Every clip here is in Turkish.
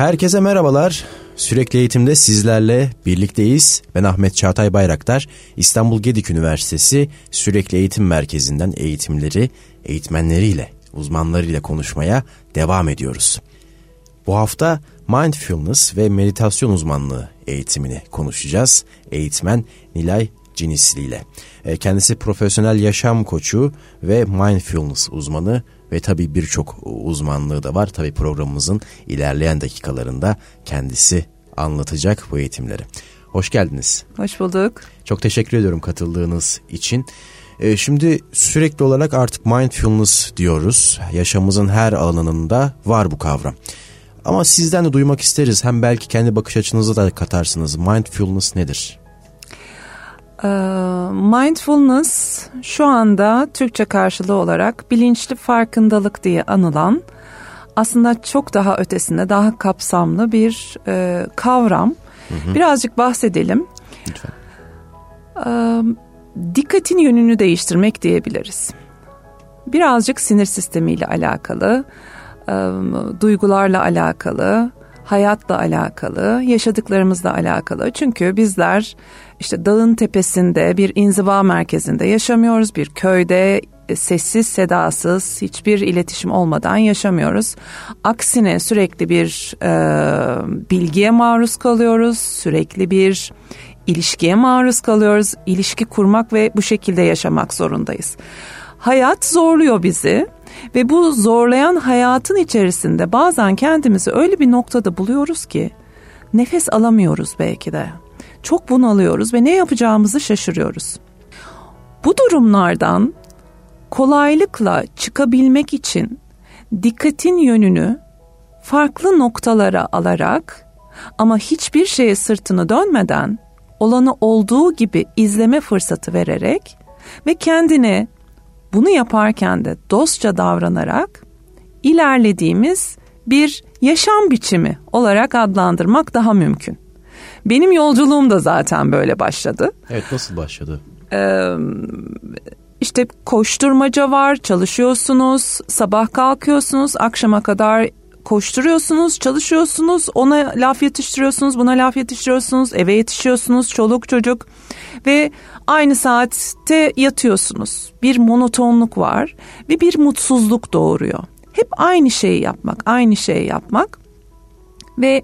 Herkese merhabalar. Sürekli eğitimde sizlerle birlikteyiz. Ben Ahmet Çağatay Bayraktar. İstanbul Gedik Üniversitesi Sürekli Eğitim Merkezi'nden eğitimleri eğitmenleriyle, uzmanlarıyla konuşmaya devam ediyoruz. Bu hafta Mindfulness ve meditasyon uzmanlığı eğitimini konuşacağız. Eğitmen Nilay Cinisli ile. E, kendisi profesyonel yaşam koçu ve mindfulness uzmanı ve tabii birçok uzmanlığı da var. Tabii programımızın ilerleyen dakikalarında kendisi anlatacak bu eğitimleri. Hoş geldiniz. Hoş bulduk. Çok teşekkür ediyorum katıldığınız için. E, şimdi sürekli olarak artık mindfulness diyoruz. Yaşamımızın her alanında var bu kavram. Ama sizden de duymak isteriz. Hem belki kendi bakış açınızı da katarsınız. Mindfulness nedir? Ee, mindfulness şu anda Türkçe karşılığı olarak bilinçli farkındalık diye anılan aslında çok daha ötesinde daha kapsamlı bir e, kavram. Hı hı. Birazcık bahsedelim. Lütfen. Ee, dikkatin yönünü değiştirmek diyebiliriz. Birazcık sinir sistemiyle alakalı, e, duygularla alakalı, hayatla alakalı, yaşadıklarımızla alakalı. Çünkü bizler işte dağın tepesinde bir inziva merkezinde yaşamıyoruz. Bir köyde e, sessiz sedasız hiçbir iletişim olmadan yaşamıyoruz. Aksine sürekli bir e, bilgiye maruz kalıyoruz. Sürekli bir ilişkiye maruz kalıyoruz. İlişki kurmak ve bu şekilde yaşamak zorundayız. Hayat zorluyor bizi ve bu zorlayan hayatın içerisinde bazen kendimizi öyle bir noktada buluyoruz ki nefes alamıyoruz belki de çok bunalıyoruz ve ne yapacağımızı şaşırıyoruz. Bu durumlardan kolaylıkla çıkabilmek için dikkatin yönünü farklı noktalara alarak ama hiçbir şeye sırtını dönmeden olanı olduğu gibi izleme fırsatı vererek ve kendine bunu yaparken de dostça davranarak ilerlediğimiz bir yaşam biçimi olarak adlandırmak daha mümkün. Benim yolculuğum da zaten böyle başladı. Evet nasıl başladı? Ee, işte koşturmaca var, çalışıyorsunuz, sabah kalkıyorsunuz, akşama kadar koşturuyorsunuz, çalışıyorsunuz, ona laf yetiştiriyorsunuz, buna laf yetiştiriyorsunuz, eve yetişiyorsunuz, çoluk çocuk ve aynı saatte yatıyorsunuz. Bir monotonluk var ve bir mutsuzluk doğuruyor. Hep aynı şeyi yapmak, aynı şeyi yapmak ve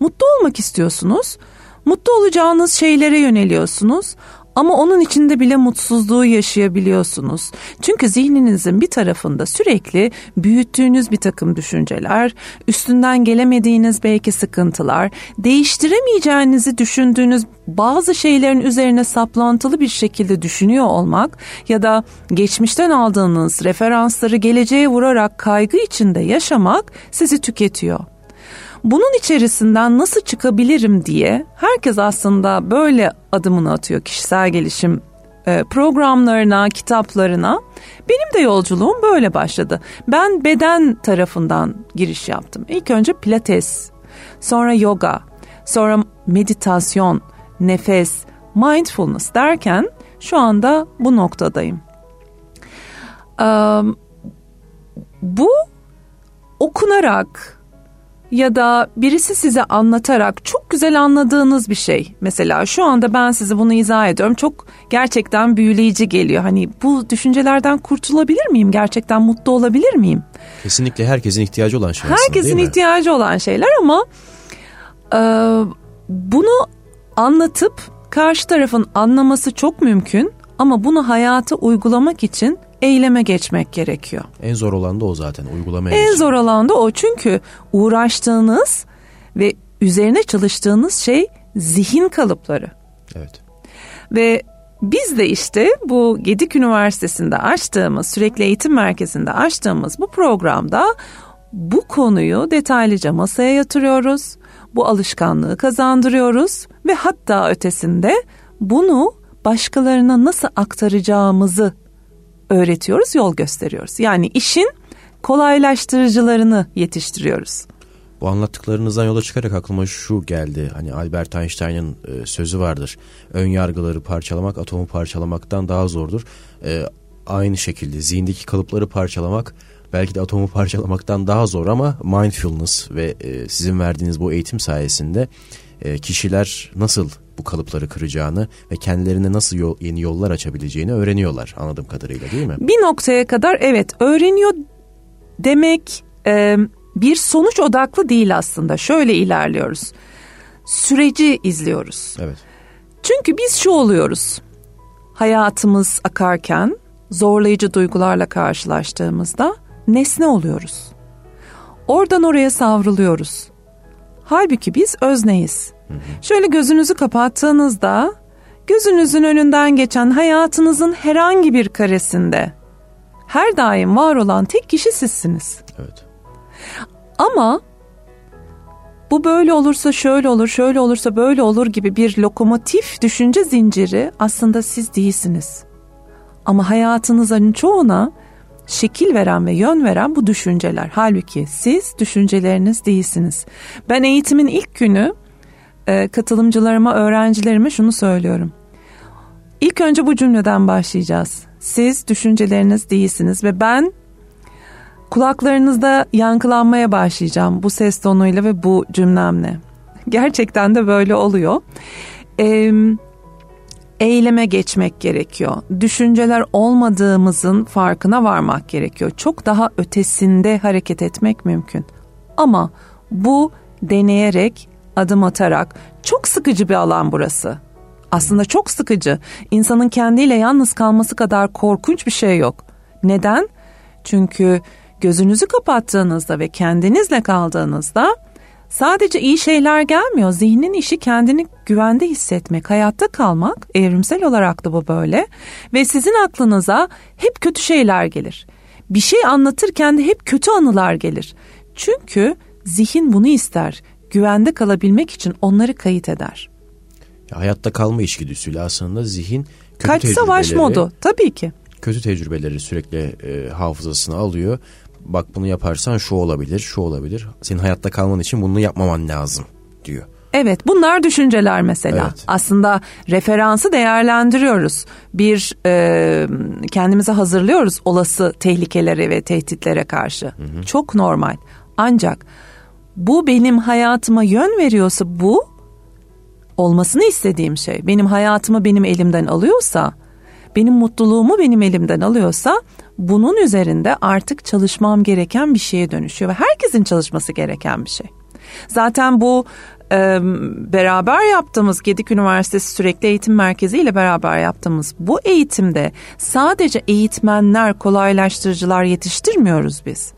Mutlu olmak istiyorsunuz. Mutlu olacağınız şeylere yöneliyorsunuz ama onun içinde bile mutsuzluğu yaşayabiliyorsunuz. Çünkü zihninizin bir tarafında sürekli büyüttüğünüz bir takım düşünceler, üstünden gelemediğiniz belki sıkıntılar, değiştiremeyeceğinizi düşündüğünüz bazı şeylerin üzerine saplantılı bir şekilde düşünüyor olmak ya da geçmişten aldığınız referansları geleceğe vurarak kaygı içinde yaşamak sizi tüketiyor. Bunun içerisinden nasıl çıkabilirim diye herkes aslında böyle adımını atıyor kişisel gelişim e, programlarına, kitaplarına. Benim de yolculuğum böyle başladı. Ben beden tarafından giriş yaptım. İlk önce pilates, sonra yoga, sonra meditasyon, nefes, mindfulness derken şu anda bu noktadayım. Bu okunarak, ya da birisi size anlatarak çok güzel anladığınız bir şey. Mesela şu anda ben size bunu izah ediyorum. Çok gerçekten büyüleyici geliyor. Hani bu düşüncelerden kurtulabilir miyim? Gerçekten mutlu olabilir miyim? Kesinlikle herkesin ihtiyacı olan şeyler. Herkesin değil ihtiyacı olan şeyler ama e, bunu anlatıp karşı tarafın anlaması çok mümkün. Ama bunu hayata uygulamak için eyleme geçmek gerekiyor. En zor olan da o zaten uygulamaya En geçmek. zor olan da o çünkü uğraştığınız ve üzerine çalıştığınız şey zihin kalıpları. Evet. Ve biz de işte bu Gedik Üniversitesi'nde açtığımız, sürekli eğitim merkezinde açtığımız bu programda bu konuyu detaylıca masaya yatırıyoruz. Bu alışkanlığı kazandırıyoruz ve hatta ötesinde bunu başkalarına nasıl aktaracağımızı öğretiyoruz, yol gösteriyoruz. Yani işin kolaylaştırıcılarını yetiştiriyoruz. Bu anlattıklarınızdan yola çıkarak aklıma şu geldi. Hani Albert Einstein'ın e, sözü vardır. Ön yargıları parçalamak atomu parçalamaktan daha zordur. E, aynı şekilde zihindeki kalıpları parçalamak belki de atomu parçalamaktan daha zor ama mindfulness ve e, sizin verdiğiniz bu eğitim sayesinde e, kişiler nasıl bu kalıpları kıracağını ve kendilerine nasıl yol, yeni yollar açabileceğini öğreniyorlar anladığım kadarıyla değil mi? Bir noktaya kadar evet öğreniyor demek e, bir sonuç odaklı değil aslında. Şöyle ilerliyoruz. Süreci izliyoruz. Evet. Çünkü biz şu oluyoruz. Hayatımız akarken zorlayıcı duygularla karşılaştığımızda nesne oluyoruz. Oradan oraya savruluyoruz. Halbuki biz özneyiz. Şöyle gözünüzü kapattığınızda gözünüzün önünden geçen hayatınızın herhangi bir karesinde her daim var olan tek kişi sizsiniz. Evet. Ama bu böyle olursa şöyle olur, şöyle olursa böyle olur gibi bir lokomotif düşünce zinciri aslında siz değilsiniz. Ama hayatınızın çoğuna şekil veren ve yön veren bu düşünceler. Halbuki siz düşünceleriniz değilsiniz. Ben eğitimin ilk günü e, katılımcılarıma, öğrencilerime şunu söylüyorum. İlk önce bu cümleden başlayacağız. Siz düşünceleriniz değilsiniz ve ben kulaklarınızda yankılanmaya başlayacağım bu ses tonuyla ve bu cümlemle. Gerçekten de böyle oluyor. Eee eyleme geçmek gerekiyor. Düşünceler olmadığımızın farkına varmak gerekiyor. Çok daha ötesinde hareket etmek mümkün. Ama bu deneyerek, adım atarak çok sıkıcı bir alan burası. Aslında çok sıkıcı. İnsanın kendiyle yalnız kalması kadar korkunç bir şey yok. Neden? Çünkü gözünüzü kapattığınızda ve kendinizle kaldığınızda Sadece iyi şeyler gelmiyor. Zihnin işi kendini güvende hissetmek, hayatta kalmak. Evrimsel olarak da bu böyle. Ve sizin aklınıza hep kötü şeyler gelir. Bir şey anlatırken de hep kötü anılar gelir. Çünkü zihin bunu ister. Güvende kalabilmek için onları kayıt eder. Ya, hayatta kalma içgüdüsüyle aslında zihin kötü Kaç savaş modu tabii ki. Kötü tecrübeleri sürekli e, hafızasına alıyor bak bunu yaparsan şu olabilir, şu olabilir. Senin hayatta kalman için bunu yapmaman lazım diyor. Evet bunlar düşünceler mesela. Evet. Aslında referansı değerlendiriyoruz. Bir e, kendimizi hazırlıyoruz olası tehlikelere ve tehditlere karşı. Hı hı. Çok normal. Ancak bu benim hayatıma yön veriyorsa bu olmasını istediğim şey. Benim hayatımı benim elimden alıyorsa, benim mutluluğumu benim elimden alıyorsa bunun üzerinde artık çalışmam gereken bir şeye dönüşüyor ve herkesin çalışması gereken bir şey. Zaten bu e, beraber yaptığımız Gedik Üniversitesi Sürekli Eğitim Merkezi ile beraber yaptığımız bu eğitimde sadece eğitmenler, kolaylaştırıcılar yetiştirmiyoruz biz.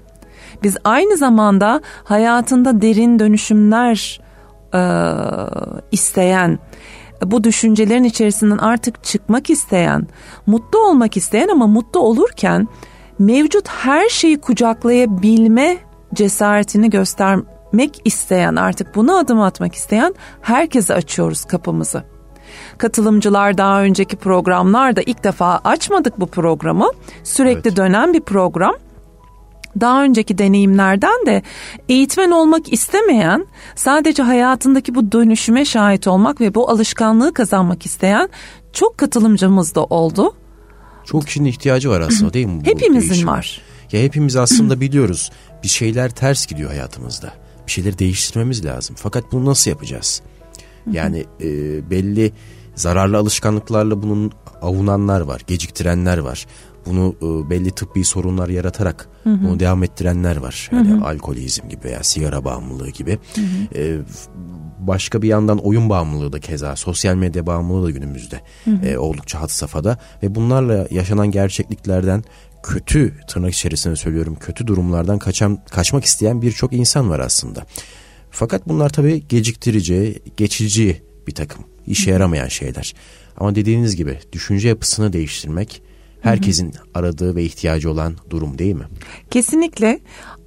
Biz aynı zamanda hayatında derin dönüşümler e, isteyen, bu düşüncelerin içerisinden artık çıkmak isteyen, mutlu olmak isteyen ama mutlu olurken mevcut her şeyi kucaklayabilme cesaretini göstermek isteyen, artık buna adım atmak isteyen herkese açıyoruz kapımızı. Katılımcılar daha önceki programlarda ilk defa açmadık bu programı. Sürekli evet. dönen bir program daha önceki deneyimlerden de eğitmen olmak istemeyen, sadece hayatındaki bu dönüşüme şahit olmak ve bu alışkanlığı kazanmak isteyen çok katılımcımız da oldu. Çok kişinin ihtiyacı var aslında değil mi? Bu Hepimizin değişime? var. Ya hepimiz aslında biliyoruz bir şeyler ters gidiyor hayatımızda. Bir şeyleri değiştirmemiz lazım. Fakat bunu nasıl yapacağız? Yani e, belli zararlı alışkanlıklarla bunun avunanlar var, geciktirenler var bunu e, belli tıbbi sorunlar yaratarak hı hı. bunu devam ettirenler var. Yani hı hı. alkolizm gibi veya sigara bağımlılığı gibi. Hı hı. E, başka bir yandan oyun bağımlılığı da keza sosyal medya bağımlılığı da günümüzde hı hı. E, oldukça had safhada ve bunlarla yaşanan gerçekliklerden kötü tırnak içerisinde söylüyorum kötü durumlardan kaçan kaçmak isteyen birçok insan var aslında. Fakat bunlar tabii geciktirici, geçici bir takım işe yaramayan şeyler. Ama dediğiniz gibi düşünce yapısını değiştirmek herkesin aradığı ve ihtiyacı olan durum değil mi? Kesinlikle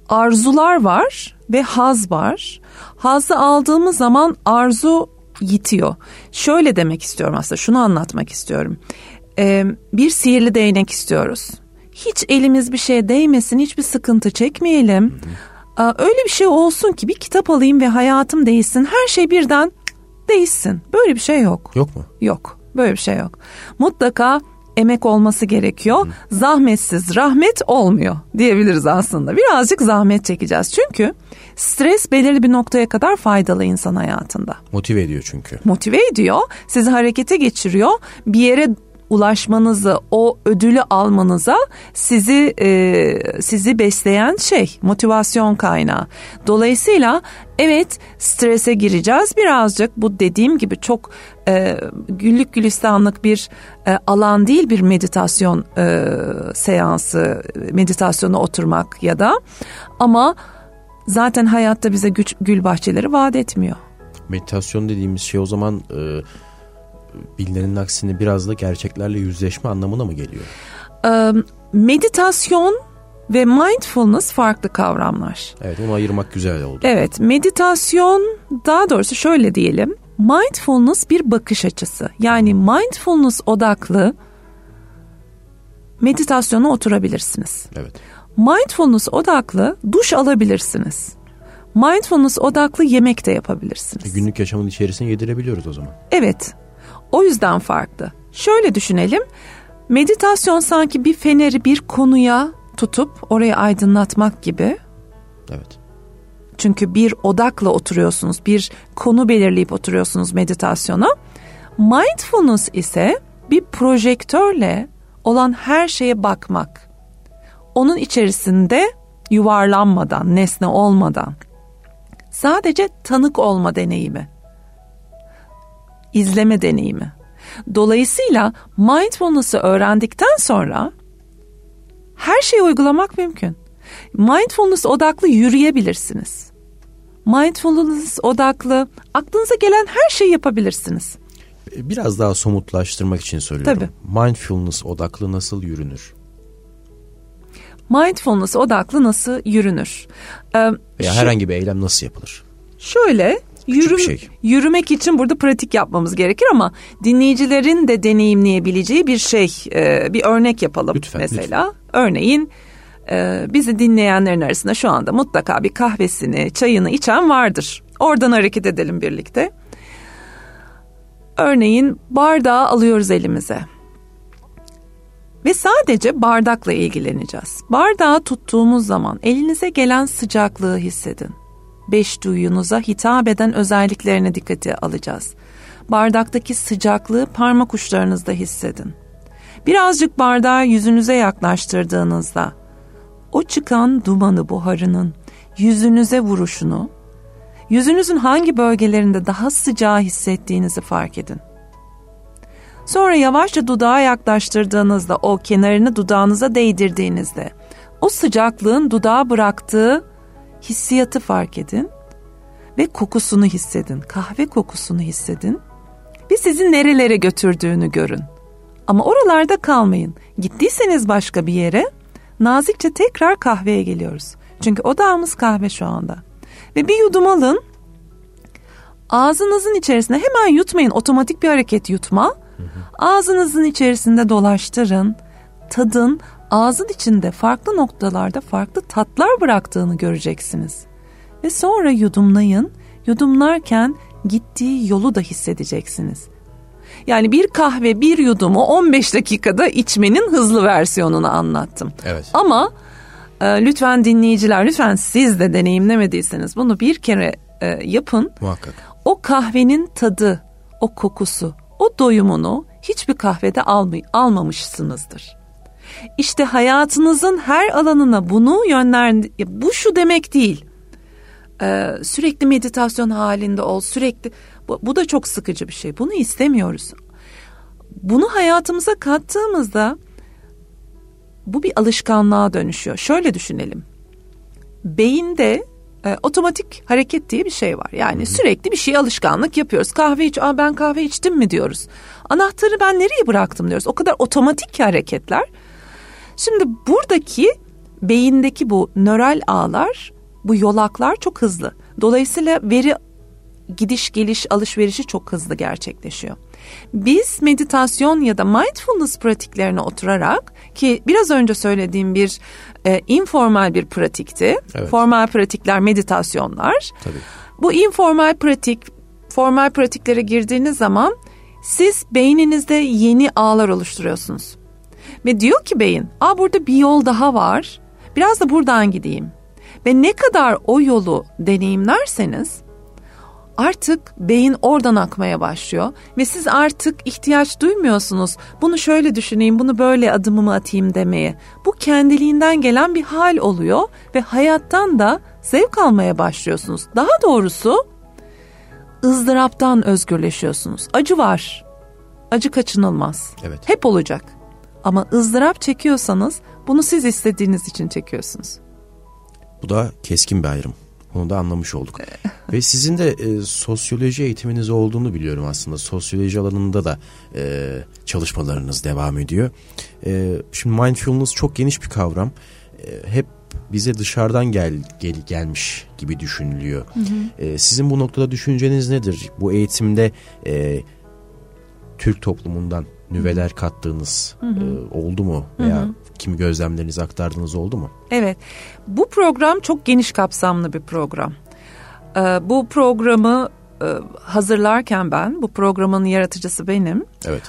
arzular var ve haz var. Hazı aldığımız zaman arzu yitiyor. Şöyle demek istiyorum aslında şunu anlatmak istiyorum. Ee, bir sihirli değnek istiyoruz. Hiç elimiz bir şeye değmesin, hiçbir sıkıntı çekmeyelim. Hı hı. Öyle bir şey olsun ki bir kitap alayım ve hayatım değişsin. Her şey birden değişsin. Böyle bir şey yok. Yok mu? Yok. Böyle bir şey yok. Mutlaka emek olması gerekiyor. Zahmetsiz rahmet olmuyor diyebiliriz aslında. Birazcık zahmet çekeceğiz. Çünkü stres belirli bir noktaya kadar faydalı insan hayatında. Motive ediyor çünkü. Motive ediyor, sizi harekete geçiriyor. Bir yere ulaşmanızı, o ödülü almanıza sizi e, sizi besleyen şey, motivasyon kaynağı. Dolayısıyla evet strese gireceğiz birazcık. Bu dediğim gibi çok e, güllük gülistanlık bir e, alan değil bir meditasyon e, seansı, meditasyona oturmak ya da ama zaten hayatta bize güç, gül bahçeleri vaat etmiyor. Meditasyon dediğimiz şey o zaman e, bilinenin aksine biraz da gerçeklerle yüzleşme anlamına mı geliyor? Meditasyon ve mindfulness farklı kavramlar. Evet onu ayırmak güzel oldu. Evet meditasyon daha doğrusu şöyle diyelim. Mindfulness bir bakış açısı. Yani mindfulness odaklı meditasyona oturabilirsiniz. Evet. Mindfulness odaklı duş alabilirsiniz. Mindfulness odaklı yemek de yapabilirsiniz. Günlük yaşamın içerisine yedirebiliyoruz o zaman. Evet. O yüzden farklı. Şöyle düşünelim. Meditasyon sanki bir feneri bir konuya tutup orayı aydınlatmak gibi. Evet. Çünkü bir odakla oturuyorsunuz, bir konu belirleyip oturuyorsunuz meditasyona. Mindfulness ise bir projektörle olan her şeye bakmak. Onun içerisinde yuvarlanmadan, nesne olmadan. Sadece tanık olma deneyimi izleme deneyimi. Dolayısıyla mindfulness'ı öğrendikten sonra her şeyi uygulamak mümkün. Mindfulness odaklı yürüyebilirsiniz. Mindfulness odaklı aklınıza gelen her şeyi yapabilirsiniz. Biraz daha somutlaştırmak için soruyorum. Tabii. Mindfulness odaklı nasıl yürünür? Mindfulness odaklı nasıl yürünür? Ee, Veya şu, herhangi bir eylem nasıl yapılır? Şöyle Yürüm, şey. Yürümek için burada pratik yapmamız gerekir ama dinleyicilerin de deneyimleyebileceği bir şey, e, bir örnek yapalım lütfen, mesela. Lütfen. Örneğin e, bizi dinleyenlerin arasında şu anda mutlaka bir kahvesini, çayını içen vardır. Oradan hareket edelim birlikte. Örneğin bardağı alıyoruz elimize. Ve sadece bardakla ilgileneceğiz. Bardağı tuttuğumuz zaman elinize gelen sıcaklığı hissedin beş duyunuza hitap eden özelliklerine dikkate alacağız. Bardaktaki sıcaklığı parmak uçlarınızda hissedin. Birazcık bardağı yüzünüze yaklaştırdığınızda o çıkan dumanı buharının yüzünüze vuruşunu, yüzünüzün hangi bölgelerinde daha sıcağı hissettiğinizi fark edin. Sonra yavaşça dudağa yaklaştırdığınızda o kenarını dudağınıza değdirdiğinizde o sıcaklığın dudağa bıraktığı hissiyatı fark edin ve kokusunu hissedin. Kahve kokusunu hissedin ve sizi nerelere götürdüğünü görün. Ama oralarda kalmayın. Gittiyseniz başka bir yere nazikçe tekrar kahveye geliyoruz. Çünkü odağımız kahve şu anda. Ve bir yudum alın. Ağzınızın içerisine hemen yutmayın. Otomatik bir hareket yutma. Ağzınızın içerisinde dolaştırın. Tadın ağzın içinde farklı noktalarda farklı tatlar bıraktığını göreceksiniz. Ve sonra yudumlayın. Yudumlarken gittiği yolu da hissedeceksiniz. Yani bir kahve bir yudumu 15 dakikada içmenin hızlı versiyonunu anlattım. Evet. Ama e, lütfen dinleyiciler lütfen siz de deneyimlemediyseniz bunu bir kere e, yapın. Muhakkak. O kahvenin tadı, o kokusu, o doyumunu hiçbir kahvede almay almamışsınızdır. İşte hayatınızın her alanına bunu yönler bu şu demek değil. Ee, sürekli meditasyon halinde ol, sürekli bu, bu da çok sıkıcı bir şey. Bunu istemiyoruz. Bunu hayatımıza kattığımızda bu bir alışkanlığa dönüşüyor. Şöyle düşünelim. Beyinde e, otomatik hareket diye bir şey var. Yani Hı-hı. sürekli bir şey alışkanlık yapıyoruz. Kahve iç, Aa, ben kahve içtim mi diyoruz. Anahtarı ben nereye bıraktım diyoruz. O kadar otomatik hareketler. Şimdi buradaki beyindeki bu nöral ağlar, bu yolaklar çok hızlı. Dolayısıyla veri gidiş geliş alışverişi çok hızlı gerçekleşiyor. Biz meditasyon ya da mindfulness pratiklerine oturarak ki biraz önce söylediğim bir e, informal bir pratikti. Evet. Formal pratikler meditasyonlar. Tabii. Bu informal pratik formal pratiklere girdiğiniz zaman siz beyninizde yeni ağlar oluşturuyorsunuz Ve diyor ki beyin, aa burada bir yol daha var. Biraz da buradan gideyim. Ve ne kadar o yolu deneyimlerseniz artık beyin oradan akmaya başlıyor ve siz artık ihtiyaç duymuyorsunuz. Bunu şöyle düşüneyim, bunu böyle adımımı atayım demeye. Bu kendiliğinden gelen bir hal oluyor ve hayattan da zevk almaya başlıyorsunuz. Daha doğrusu ızdıraptan özgürleşiyorsunuz. Acı var. Acı kaçınılmaz. Evet. Hep olacak. Ama ızdırap çekiyorsanız bunu siz istediğiniz için çekiyorsunuz. Bu da keskin bir ayrım. Onu da anlamış olduk. Ve sizin de e, sosyoloji eğitiminiz olduğunu biliyorum aslında. Sosyoloji alanında da e, çalışmalarınız devam ediyor. E, şimdi mindfulness çok geniş bir kavram. E, hep bize dışarıdan gel, gel gelmiş gibi düşünülüyor. Hı hı. E, sizin bu noktada düşünceniz nedir? Bu eğitimde e, Türk toplumundan nüveler kattığınız hı hı. E, oldu mu veya hı hı. kimi gözlemlerinizi aktardığınız oldu mu? Evet. Bu program çok geniş kapsamlı bir program. Ee, bu programı e, hazırlarken ben, bu programın yaratıcısı benim. Evet.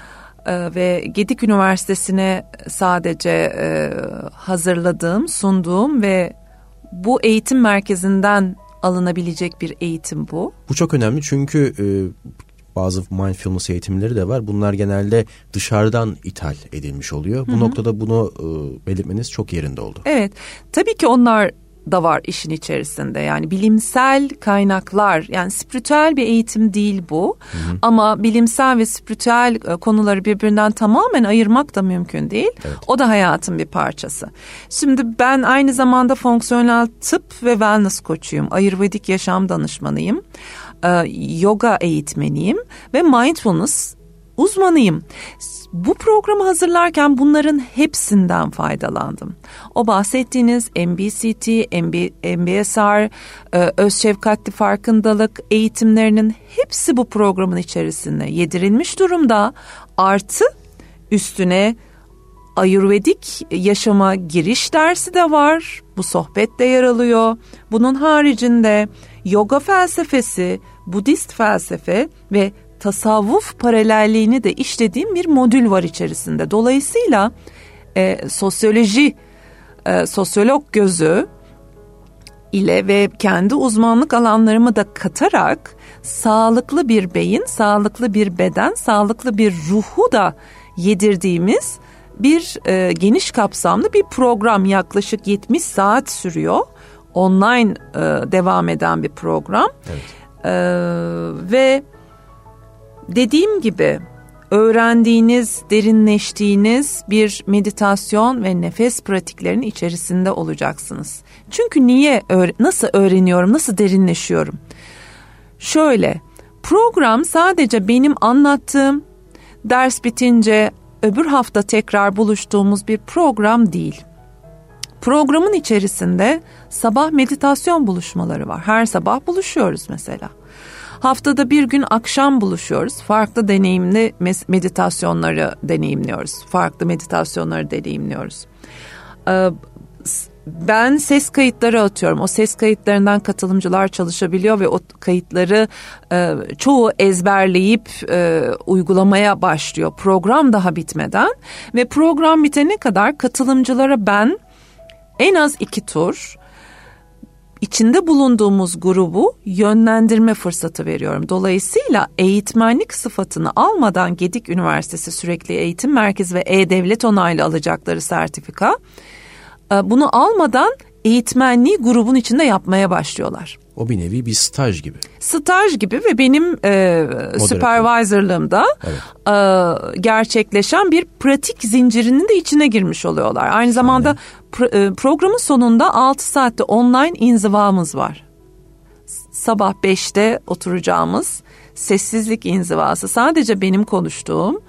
Ee, ve Gedik Üniversitesi'ne sadece e, hazırladığım, sunduğum ve bu eğitim merkezinden alınabilecek bir eğitim bu. Bu çok önemli çünkü e, bazı mindfulness eğitimleri de var. Bunlar genelde dışarıdan ithal edilmiş oluyor. Bu Hı-hı. noktada bunu e, belirtmeniz çok yerinde oldu. Evet. Tabii ki onlar da var işin içerisinde. Yani bilimsel kaynaklar yani spiritüel bir eğitim değil bu. Hı hı. Ama bilimsel ve spiritüel e, konuları birbirinden tamamen ayırmak da mümkün değil. Evet. O da hayatın bir parçası. Şimdi ben aynı zamanda fonksiyonel tıp ve wellness koçuyum. Ayurvedik yaşam danışmanıyım. E, yoga eğitmeniyim ve mindfulness uzmanıyım. Bu programı hazırlarken bunların hepsinden faydalandım. O bahsettiğiniz MBCT, MB, MBSR, e, öz şefkatli farkındalık eğitimlerinin hepsi bu programın içerisinde yedirilmiş durumda. Artı üstüne Ayurvedik yaşama giriş dersi de var. Bu sohbet de yer alıyor. Bunun haricinde yoga felsefesi, Budist felsefe ve tasavvuf paralelliğini de işlediğim bir modül var içerisinde. Dolayısıyla e, sosyoloji, e, sosyolog gözü ile ve kendi uzmanlık alanlarımı da katarak sağlıklı bir beyin, sağlıklı bir beden, sağlıklı bir ruhu da yedirdiğimiz bir e, geniş kapsamlı bir program yaklaşık 70 saat sürüyor. Online e, devam eden bir program. Evet. E, ve dediğim gibi öğrendiğiniz, derinleştiğiniz bir meditasyon ve nefes pratiklerinin içerisinde olacaksınız. Çünkü niye nasıl öğreniyorum, nasıl derinleşiyorum? Şöyle, program sadece benim anlattığım ders bitince öbür hafta tekrar buluştuğumuz bir program değil. Programın içerisinde sabah meditasyon buluşmaları var. Her sabah buluşuyoruz mesela. Haftada bir gün akşam buluşuyoruz. Farklı deneyimli meditasyonları deneyimliyoruz. Farklı meditasyonları deneyimliyoruz. Ee, ben ses kayıtları atıyorum. O ses kayıtlarından katılımcılar çalışabiliyor ve o kayıtları e, çoğu ezberleyip e, uygulamaya başlıyor. Program daha bitmeden ve program bitene kadar katılımcılara ben en az iki tur içinde bulunduğumuz grubu yönlendirme fırsatı veriyorum. Dolayısıyla eğitmenlik sıfatını almadan Gedik Üniversitesi Sürekli Eğitim Merkezi ve E-Devlet onaylı alacakları sertifika e, bunu almadan eğitmenliği grubun içinde yapmaya başlıyorlar. O bir nevi bir staj gibi. Staj gibi ve benim e, supervisorlığımda evet. e, gerçekleşen bir pratik zincirinin de içine girmiş oluyorlar. Aynı zamanda pro, e, programın sonunda 6 saatte online inzivamız var. Sabah 5'te oturacağımız sessizlik inzivası sadece benim konuştuğum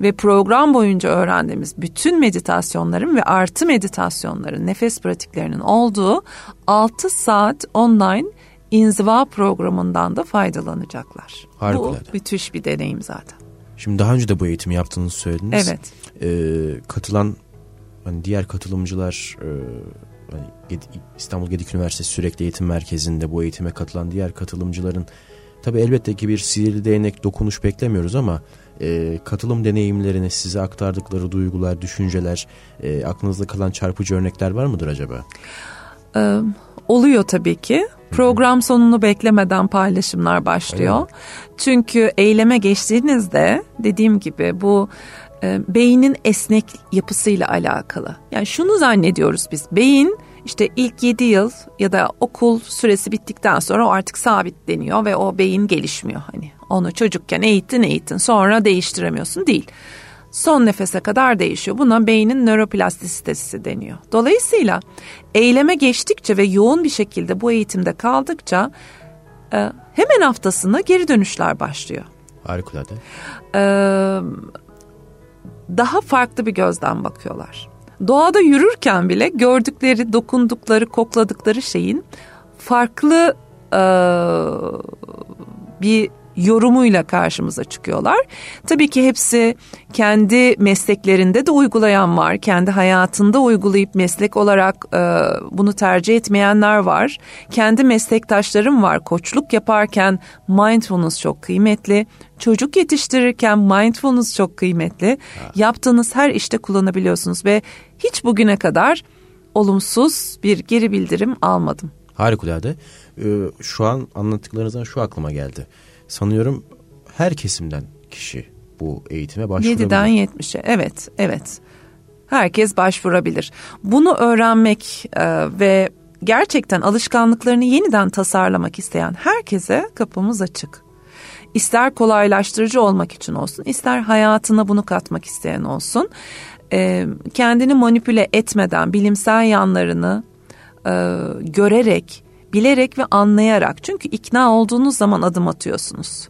ve program boyunca öğrendiğimiz bütün meditasyonların ve artı meditasyonların nefes pratiklerinin olduğu 6 saat online inziva programından da faydalanacaklar. Harikulade. Bu müthiş bir deneyim zaten. Şimdi daha önce de bu eğitimi yaptığınızı söylediniz. Evet. Ee, katılan hani diğer katılımcılar e, hani İstanbul Gedik Üniversitesi Sürekli Eğitim Merkezi'nde bu eğitime katılan diğer katılımcıların tabi elbette ki bir sihirli değnek dokunuş beklemiyoruz ama e, katılım deneyimlerini size aktardıkları duygular, düşünceler, e, aklınızda kalan çarpıcı örnekler var mıdır acaba? Ee, oluyor tabii ki. Program sonunu beklemeden paylaşımlar başlıyor. Evet. Çünkü eyleme geçtiğinizde dediğim gibi bu e, beynin esnek yapısıyla alakalı. Yani şunu zannediyoruz biz. Beyin işte ilk 7 yıl ya da okul süresi bittikten sonra o artık sabitleniyor ve o beyin gelişmiyor. Hani onu çocukken eğittin eğittin sonra değiştiremiyorsun değil. Son nefese kadar değişiyor. Buna beynin nöroplastisitesi deniyor. Dolayısıyla eyleme geçtikçe ve yoğun bir şekilde bu eğitimde kaldıkça e, hemen haftasında geri dönüşler başlıyor. Harikulade. Ee, daha farklı bir gözden bakıyorlar. Doğada yürürken bile gördükleri, dokundukları, kokladıkları şeyin farklı e, bir yorumuyla karşımıza çıkıyorlar. Tabii ki hepsi kendi mesleklerinde de uygulayan var. Kendi hayatında uygulayıp meslek olarak e, bunu tercih etmeyenler var. Kendi meslektaşlarım var. Koçluk yaparken mindfulness çok kıymetli. Çocuk yetiştirirken mindfulness çok kıymetli. Ha. Yaptığınız her işte kullanabiliyorsunuz ve hiç bugüne kadar olumsuz bir geri bildirim almadım. Harikulade. Ee, şu an anlattıklarınızdan şu aklıma geldi sanıyorum her kesimden kişi bu eğitime başvurabilir. 7'den 70'e evet evet herkes başvurabilir. Bunu öğrenmek e, ve gerçekten alışkanlıklarını yeniden tasarlamak isteyen herkese kapımız açık. İster kolaylaştırıcı olmak için olsun, ister hayatına bunu katmak isteyen olsun. E, kendini manipüle etmeden bilimsel yanlarını e, görerek bilerek ve anlayarak çünkü ikna olduğunuz zaman adım atıyorsunuz.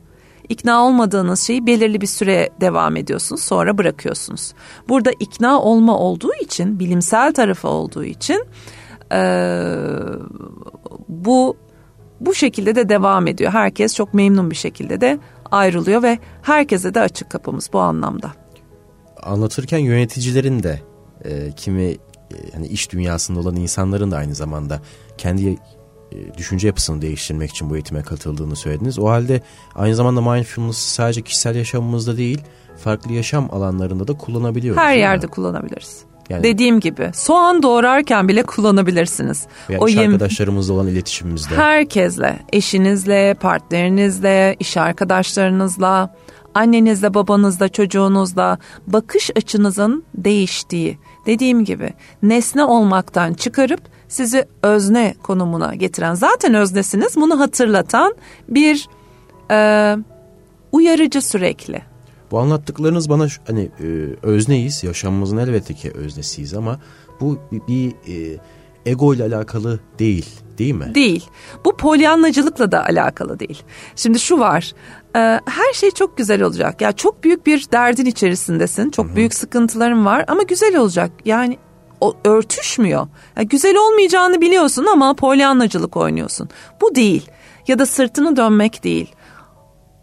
İkna olmadığınız şeyi belirli bir süre devam ediyorsunuz sonra bırakıyorsunuz. Burada ikna olma olduğu için bilimsel tarafı olduğu için ee, bu bu şekilde de devam ediyor. Herkes çok memnun bir şekilde de ayrılıyor ve herkese de açık kapımız bu anlamda. Anlatırken yöneticilerin de e, kimi e, hani iş dünyasında olan insanların da aynı zamanda kendi düşünce yapısını değiştirmek için bu eğitime katıldığını söylediniz. O halde aynı zamanda mindfulness sadece kişisel yaşamımızda değil, farklı yaşam alanlarında da kullanabiliyoruz. Her yerde mi? kullanabiliriz. Yani, Dediğim gibi soğan doğrarken bile kullanabilirsiniz. Yani o iş arkadaşlarımızla olan iletişimimizde. Herkesle, eşinizle, partnerinizle, iş arkadaşlarınızla, annenizle, babanızla, çocuğunuzla bakış açınızın değiştiği. Dediğim gibi nesne olmaktan çıkarıp sizi özne konumuna getiren zaten öznesiniz bunu hatırlatan bir e, uyarıcı sürekli. Bu anlattıklarınız bana hani e, özneyiz yaşamımızın elbette ki öznesiyiz ama bu bir, bir e, ego ile alakalı değil değil mi? Değil. Bu polyanlacılıkla da alakalı değil. Şimdi şu var. E, her şey çok güzel olacak. Ya çok büyük bir derdin içerisindesin. Çok Hı-hı. büyük sıkıntıların var ama güzel olacak. Yani o örtüşmüyor. Yani güzel olmayacağını biliyorsun ama polyanlacılık oynuyorsun. Bu değil. Ya da sırtını dönmek değil.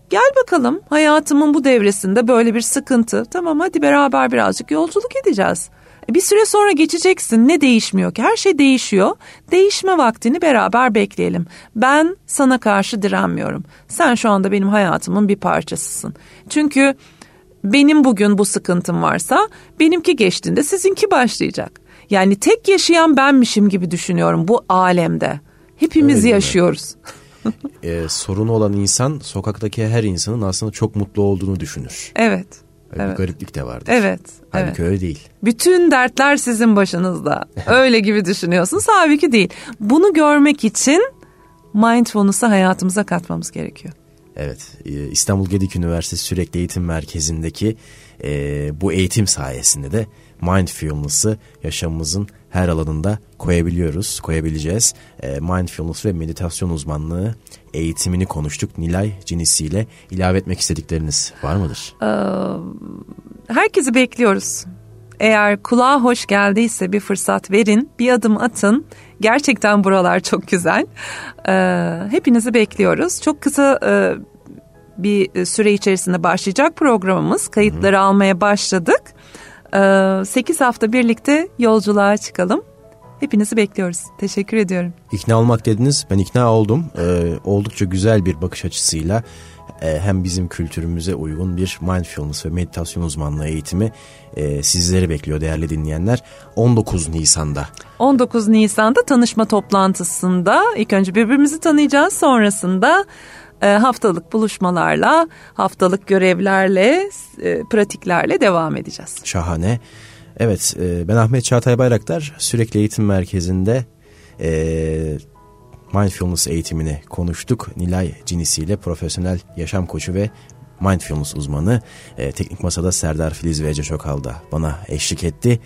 Gel bakalım hayatımın bu devresinde böyle bir sıkıntı. Tamam hadi beraber birazcık yolculuk edeceğiz. E, bir süre sonra geçeceksin. Ne değişmiyor ki? Her şey değişiyor. Değişme vaktini beraber bekleyelim. Ben sana karşı direnmiyorum. Sen şu anda benim hayatımın bir parçasısın. Çünkü benim bugün bu sıkıntım varsa benimki geçtiğinde sizinki başlayacak. Yani tek yaşayan benmişim gibi düşünüyorum bu alemde. Hepimiz Öyle yaşıyoruz. ee, sorunu olan insan sokaktaki her insanın aslında çok mutlu olduğunu düşünür. Evet. Öyle evet. bir gariplik de vardır. Evet. Halbuki evet. öyle değil. Bütün dertler sizin başınızda. öyle gibi düşünüyorsunuz. Halbuki değil. Bunu görmek için mindfulness'ı hayatımıza katmamız gerekiyor. Evet, e, İstanbul Gedik Üniversitesi Sürekli Eğitim Merkezi'ndeki e, bu eğitim sayesinde de mindfulness'ı yaşamımızın her alanında koyabiliyoruz, koyabileceğiz. E, mindfulness ve meditasyon uzmanlığı eğitimini konuştuk. Nilay Cinisi ile ilave etmek istedikleriniz var mıdır? Ee, herkesi bekliyoruz. Eğer kulağa hoş geldiyse bir fırsat verin, bir adım atın. Gerçekten buralar çok güzel. Ee, hepinizi bekliyoruz. Çok kısa e, bir süre içerisinde başlayacak programımız. Kayıtları Hı-hı. almaya başladık. 8 ee, hafta birlikte yolculuğa çıkalım. Hepinizi bekliyoruz. Teşekkür ediyorum. İkna olmak dediniz. Ben ikna oldum. Ee, oldukça güzel bir bakış açısıyla e, hem bizim kültürümüze uygun bir mindfulness ve meditasyon uzmanlığı eğitimi e, sizleri bekliyor değerli dinleyenler. 19 Nisan'da. 19 Nisan'da tanışma toplantısında ilk önce birbirimizi tanıyacağız. Sonrasında haftalık buluşmalarla, haftalık görevlerle, e, pratiklerle devam edeceğiz. Şahane. Evet e, ben Ahmet Çağatay Bayraktar sürekli eğitim merkezinde e, mindfulness eğitimini konuştuk. Nilay Cinisi ile profesyonel yaşam koçu ve mindfulness uzmanı e, teknik masada Serdar Filiz ve Ece da bana eşlik etti.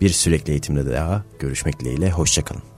Bir sürekli eğitimde daha görüşmek dileğiyle hoşçakalın.